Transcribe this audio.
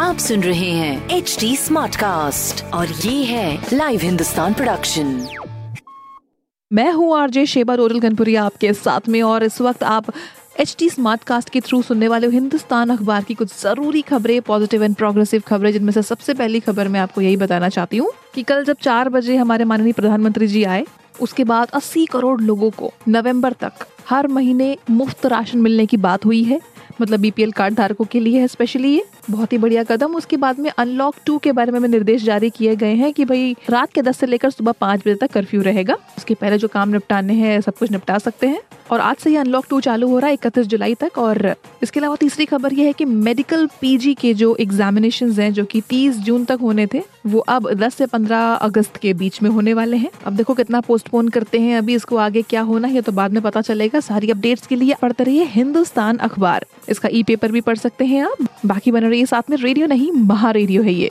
आप सुन रहे हैं एच डी स्मार्ट कास्ट और ये है लाइव हिंदुस्तान प्रोडक्शन मैं हूँ आरजे शेबा रोरल गनपुरी आपके साथ में और इस वक्त आप एच टी स्मार्ट कास्ट के थ्रू सुनने वाले हो हिंदुस्तान अखबार की कुछ ज़रूरी खबरें पॉजिटिव एंड प्रोग्रेसिव खबरें जिनमें से सबसे पहली खबर मैं आपको यही बताना चाहती हूँ कि कल जब चार बजे हमारे माननीय प्रधानमंत्री जी आए उसके बाद 80 करोड़ लोगों को नवंबर तक हर महीने मुफ़्त राशन मिलने की बात हुई है। मतलब बीपीएल कार्ड धारकों के लिए है स्पेशली ये। बहुत ही बढ़िया कदम। उसके बाद में अनलॉक टू के बारे में निर्देश जारी किए गए हैं कि भाई रात के 10 से लेकर सुबह पाँच बजे तक कर्फ्यू रहेगा। उसके पहले जो काम निपटाने हैं, सब कुछ निपटा सकते हैं। और आज से ही अनलॉक टू चालू हो रहा है, इकतीस जुलाई तक और इसके अलावा तीसरी खबर यह है कि मेडिकल पीजी के जो एग्जामिनेशन हैं, जो कि 30 जून तक होने थे, वो अब 10 से 15 अगस्त के बीच में होने वाले हैं। अब देखो कितना पोस्टपोन करते हैं, अभी इसको आगे क्या होना है तो बाद में पता चलेगा। सारी अपडेट्स के लिए पढ़ते रहिए हिंदुस्तान अखबार। इसका ई पेपर भी पढ़ सकते हैं आप। बाकी बने रहिए साथ में रेडियो नहीं महा रेडियो है ये।